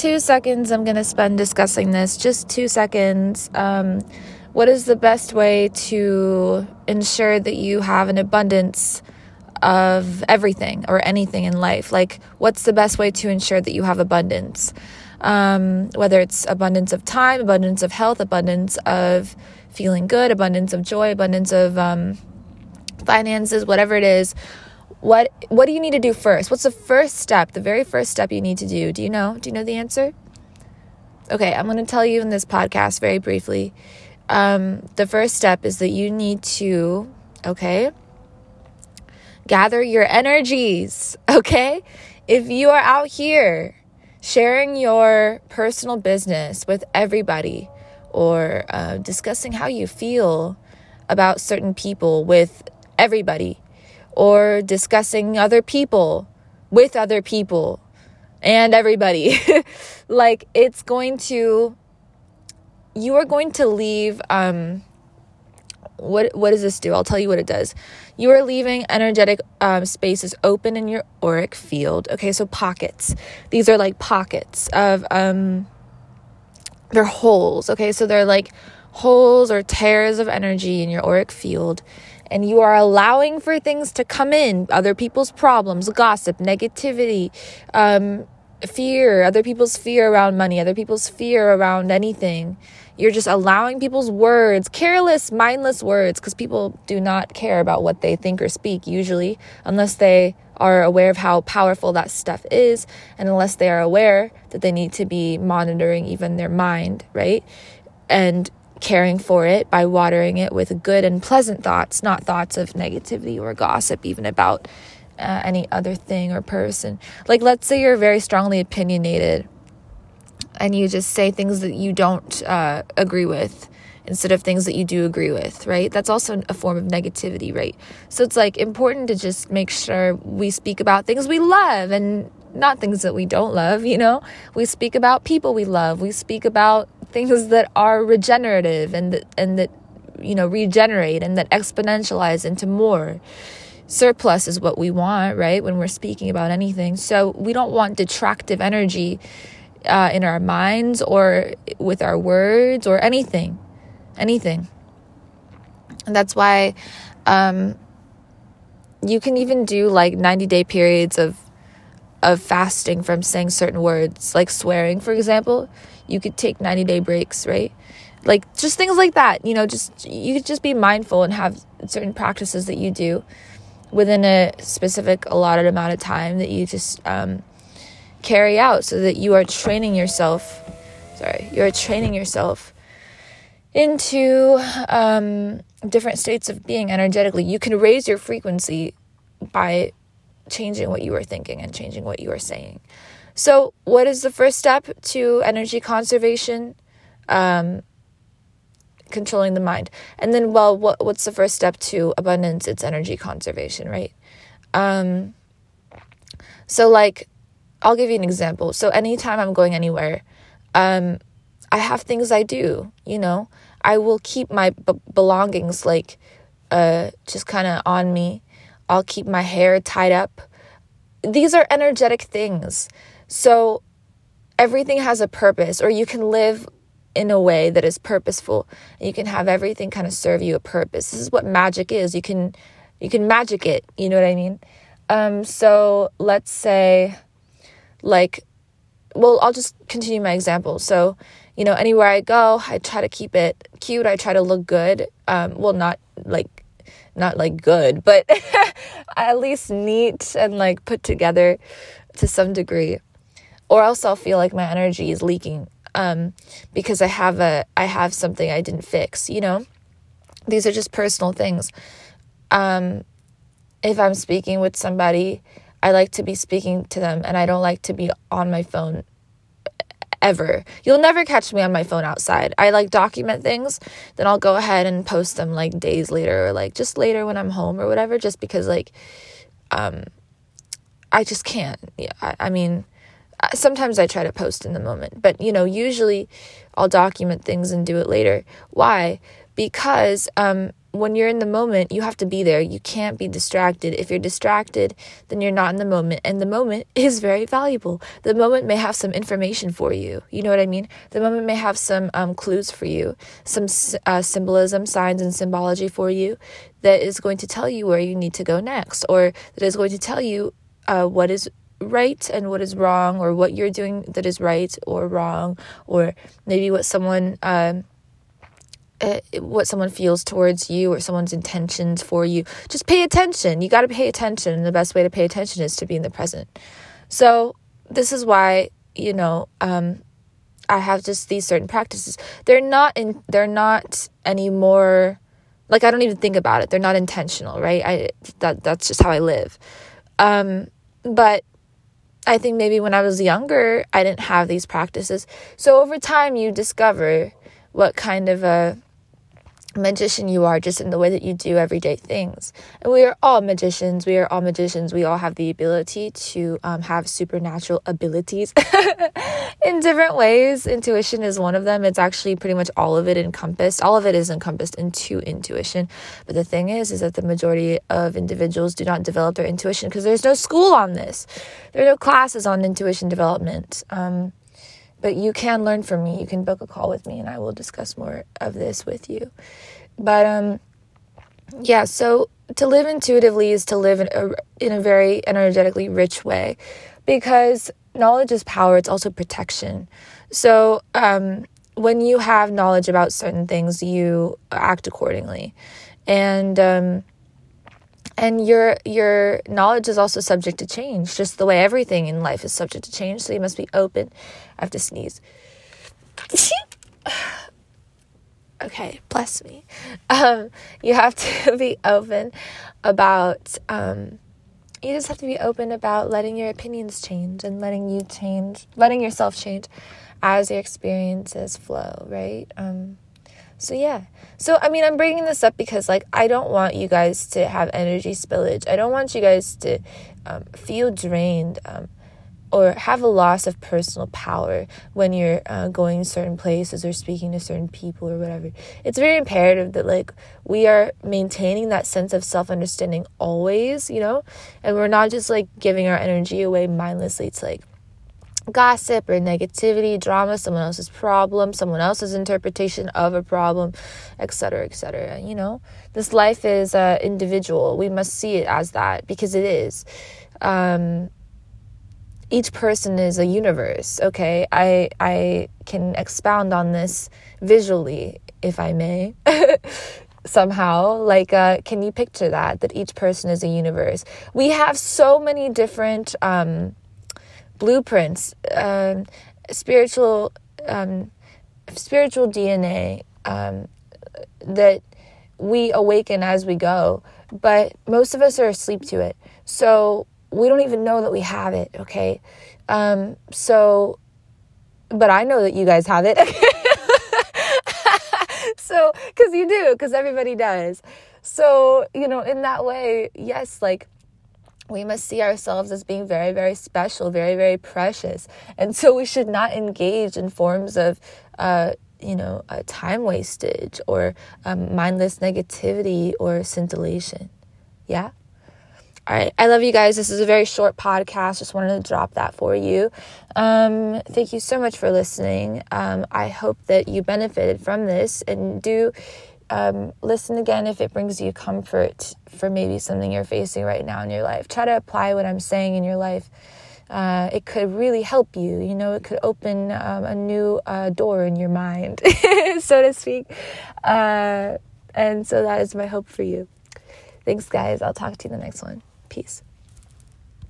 two seconds I'm going to spend discussing this. Just two seconds. Um, what is the best way to ensure that you have an abundance of everything or anything in life? Like, what's the best way to ensure that you have abundance? Um, whether it's abundance of time, abundance of health, abundance of feeling good, abundance of joy, abundance of um, finances, whatever it is. What what do you need to do first? What's the first step? The very first step you need to do. Do you know? Do you know the answer? Okay, I'm going to tell you in this podcast very briefly. Um, the first step is that you need to, okay, gather your energies, okay? If you are out here sharing your personal business with everybody or uh, discussing how you feel about certain people with everybody or discussing other people with other people and everybody. like it's going to you are going to leave um what what does this do? I'll tell you what it does. You are leaving energetic um, spaces open in your auric field. Okay, so pockets. These are like pockets of um they're holes. Okay, so they're like holes or tears of energy in your auric field and you are allowing for things to come in other people's problems, gossip, negativity, um, fear, other people's fear around money, other people's fear around anything. You're just allowing people's words, careless, mindless words, because people do not care about what they think or speak usually, unless they are aware of how powerful that stuff is, and unless they are aware that they need to be monitoring even their mind, right? And caring for it by watering it with good and pleasant thoughts, not thoughts of negativity or gossip, even about uh, any other thing or person. Like, let's say you're very strongly opinionated and you just say things that you don't uh, agree with instead of things that you do agree with, right? That's also a form of negativity, right? So it's like important to just make sure we speak about things we love and not things that we don't love, you know? We speak about people we love. We speak about things that are regenerative and that, and that you know regenerate and that exponentialize into more. Surplus is what we want right when we're speaking about anything. So we don't want detractive energy uh, in our minds or with our words or anything anything. And that's why um, you can even do like 90 day periods of of fasting from saying certain words like swearing for example you could take 90 day breaks, right? Like just things like that, you know, just you could just be mindful and have certain practices that you do within a specific allotted amount of time that you just um, carry out so that you are training yourself sorry you're training yourself into um, different states of being energetically you can raise your frequency by changing what you are thinking and changing what you are saying so, what is the first step to energy conservation? Um, controlling the mind. And then, well, what what's the first step to abundance? It's energy conservation, right? Um, so, like, I'll give you an example. So, anytime I'm going anywhere, um, I have things I do. You know, I will keep my b- belongings like uh, just kind of on me. I'll keep my hair tied up. These are energetic things. So everything has a purpose, or you can live in a way that is purposeful. You can have everything kind of serve you a purpose. This is what magic is. You can you can magic it. You know what I mean? Um, so let's say, like, well, I'll just continue my example. So, you know, anywhere I go, I try to keep it cute. I try to look good. Um, well, not like, not like good, but at least neat and like put together to some degree or else I'll feel like my energy is leaking um, because I have a I have something I didn't fix. You know, these are just personal things. Um, if I'm speaking with somebody, I like to be speaking to them, and I don't like to be on my phone ever. You'll never catch me on my phone outside. I like document things, then I'll go ahead and post them like days later or like just later when I'm home or whatever, just because like um I just can't. Yeah, I, I mean sometimes I try to post in the moment, but you know, usually I'll document things and do it later. Why? Because um, when you're in the moment, you have to be there. You can't be distracted. If you're distracted, then you're not in the moment. And the moment is very valuable. The moment may have some information for you. You know what I mean? The moment may have some um, clues for you, some uh, symbolism, signs, and symbology for you that is going to tell you where you need to go next, or that is going to tell you uh, what is right and what is wrong, or what you're doing that is right or wrong, or maybe what someone. Um, uh, what someone feels towards you or someone's intentions for you. Just pay attention. You got to pay attention. And the best way to pay attention is to be in the present. So, this is why, you know, um, I have just these certain practices. They're not in, they're not anymore like I don't even think about it. They're not intentional, right? I that that's just how I live. Um, but I think maybe when I was younger, I didn't have these practices. So over time, you discover what kind of a magician you are just in the way that you do everyday things. And we are all magicians. We are all magicians. We all have the ability to um, have supernatural abilities in different ways. Intuition is one of them. It's actually pretty much all of it encompassed. All of it is encompassed into intuition. But the thing is, is that the majority of individuals do not develop their intuition because there's no school on this. There are no classes on intuition development. Um, but you can learn from me. You can book a call with me and I will discuss more of this with you. But um yeah, so to live intuitively is to live in a, in a very energetically rich way because knowledge is power, it's also protection. So um when you have knowledge about certain things, you act accordingly. And um and your your knowledge is also subject to change just the way everything in life is subject to change so you must be open. I have to sneeze. Okay bless me. Um, you have to be open about um, you just have to be open about letting your opinions change and letting you change letting yourself change as your experiences flow right? Um, so yeah. So I mean, I'm bringing this up because like I don't want you guys to have energy spillage. I don't want you guys to um, feel drained um, or have a loss of personal power when you're uh, going certain places or speaking to certain people or whatever. It's very imperative that like we are maintaining that sense of self understanding always, you know, and we're not just like giving our energy away mindlessly. It's like gossip or negativity, drama, someone else's problem, someone else's interpretation of a problem, etc., etc. You know, this life is uh, individual. We must see it as that because it is. Um, each person is a universe. Okay, I I can expound on this visually, if I may. somehow like uh, can you picture that that each person is a universe we have so many different um, blueprints, um, spiritual um, spiritual DNA um, that we awaken as we go. But most of us are asleep to it, so we don't even know that we have it. Okay, um, so but I know that you guys have it. so because you do, because everybody does. So you know, in that way, yes, like we must see ourselves as being very, very special, very, very precious. And so we should not engage in forms of, uh, you know, uh, time wastage or um, mindless negativity or scintillation. Yeah? All right. I love you guys. This is a very short podcast. Just wanted to drop that for you. Um, thank you so much for listening. Um, I hope that you benefited from this and do um, listen again if it brings you comfort for maybe something you're facing right now in your life. Try to apply what I'm saying in your life. Uh, it could really help you. You know, it could open um, a new uh, door in your mind, so to speak. Uh, and so that is my hope for you. Thanks, guys. I'll talk to you in the next one. Peace.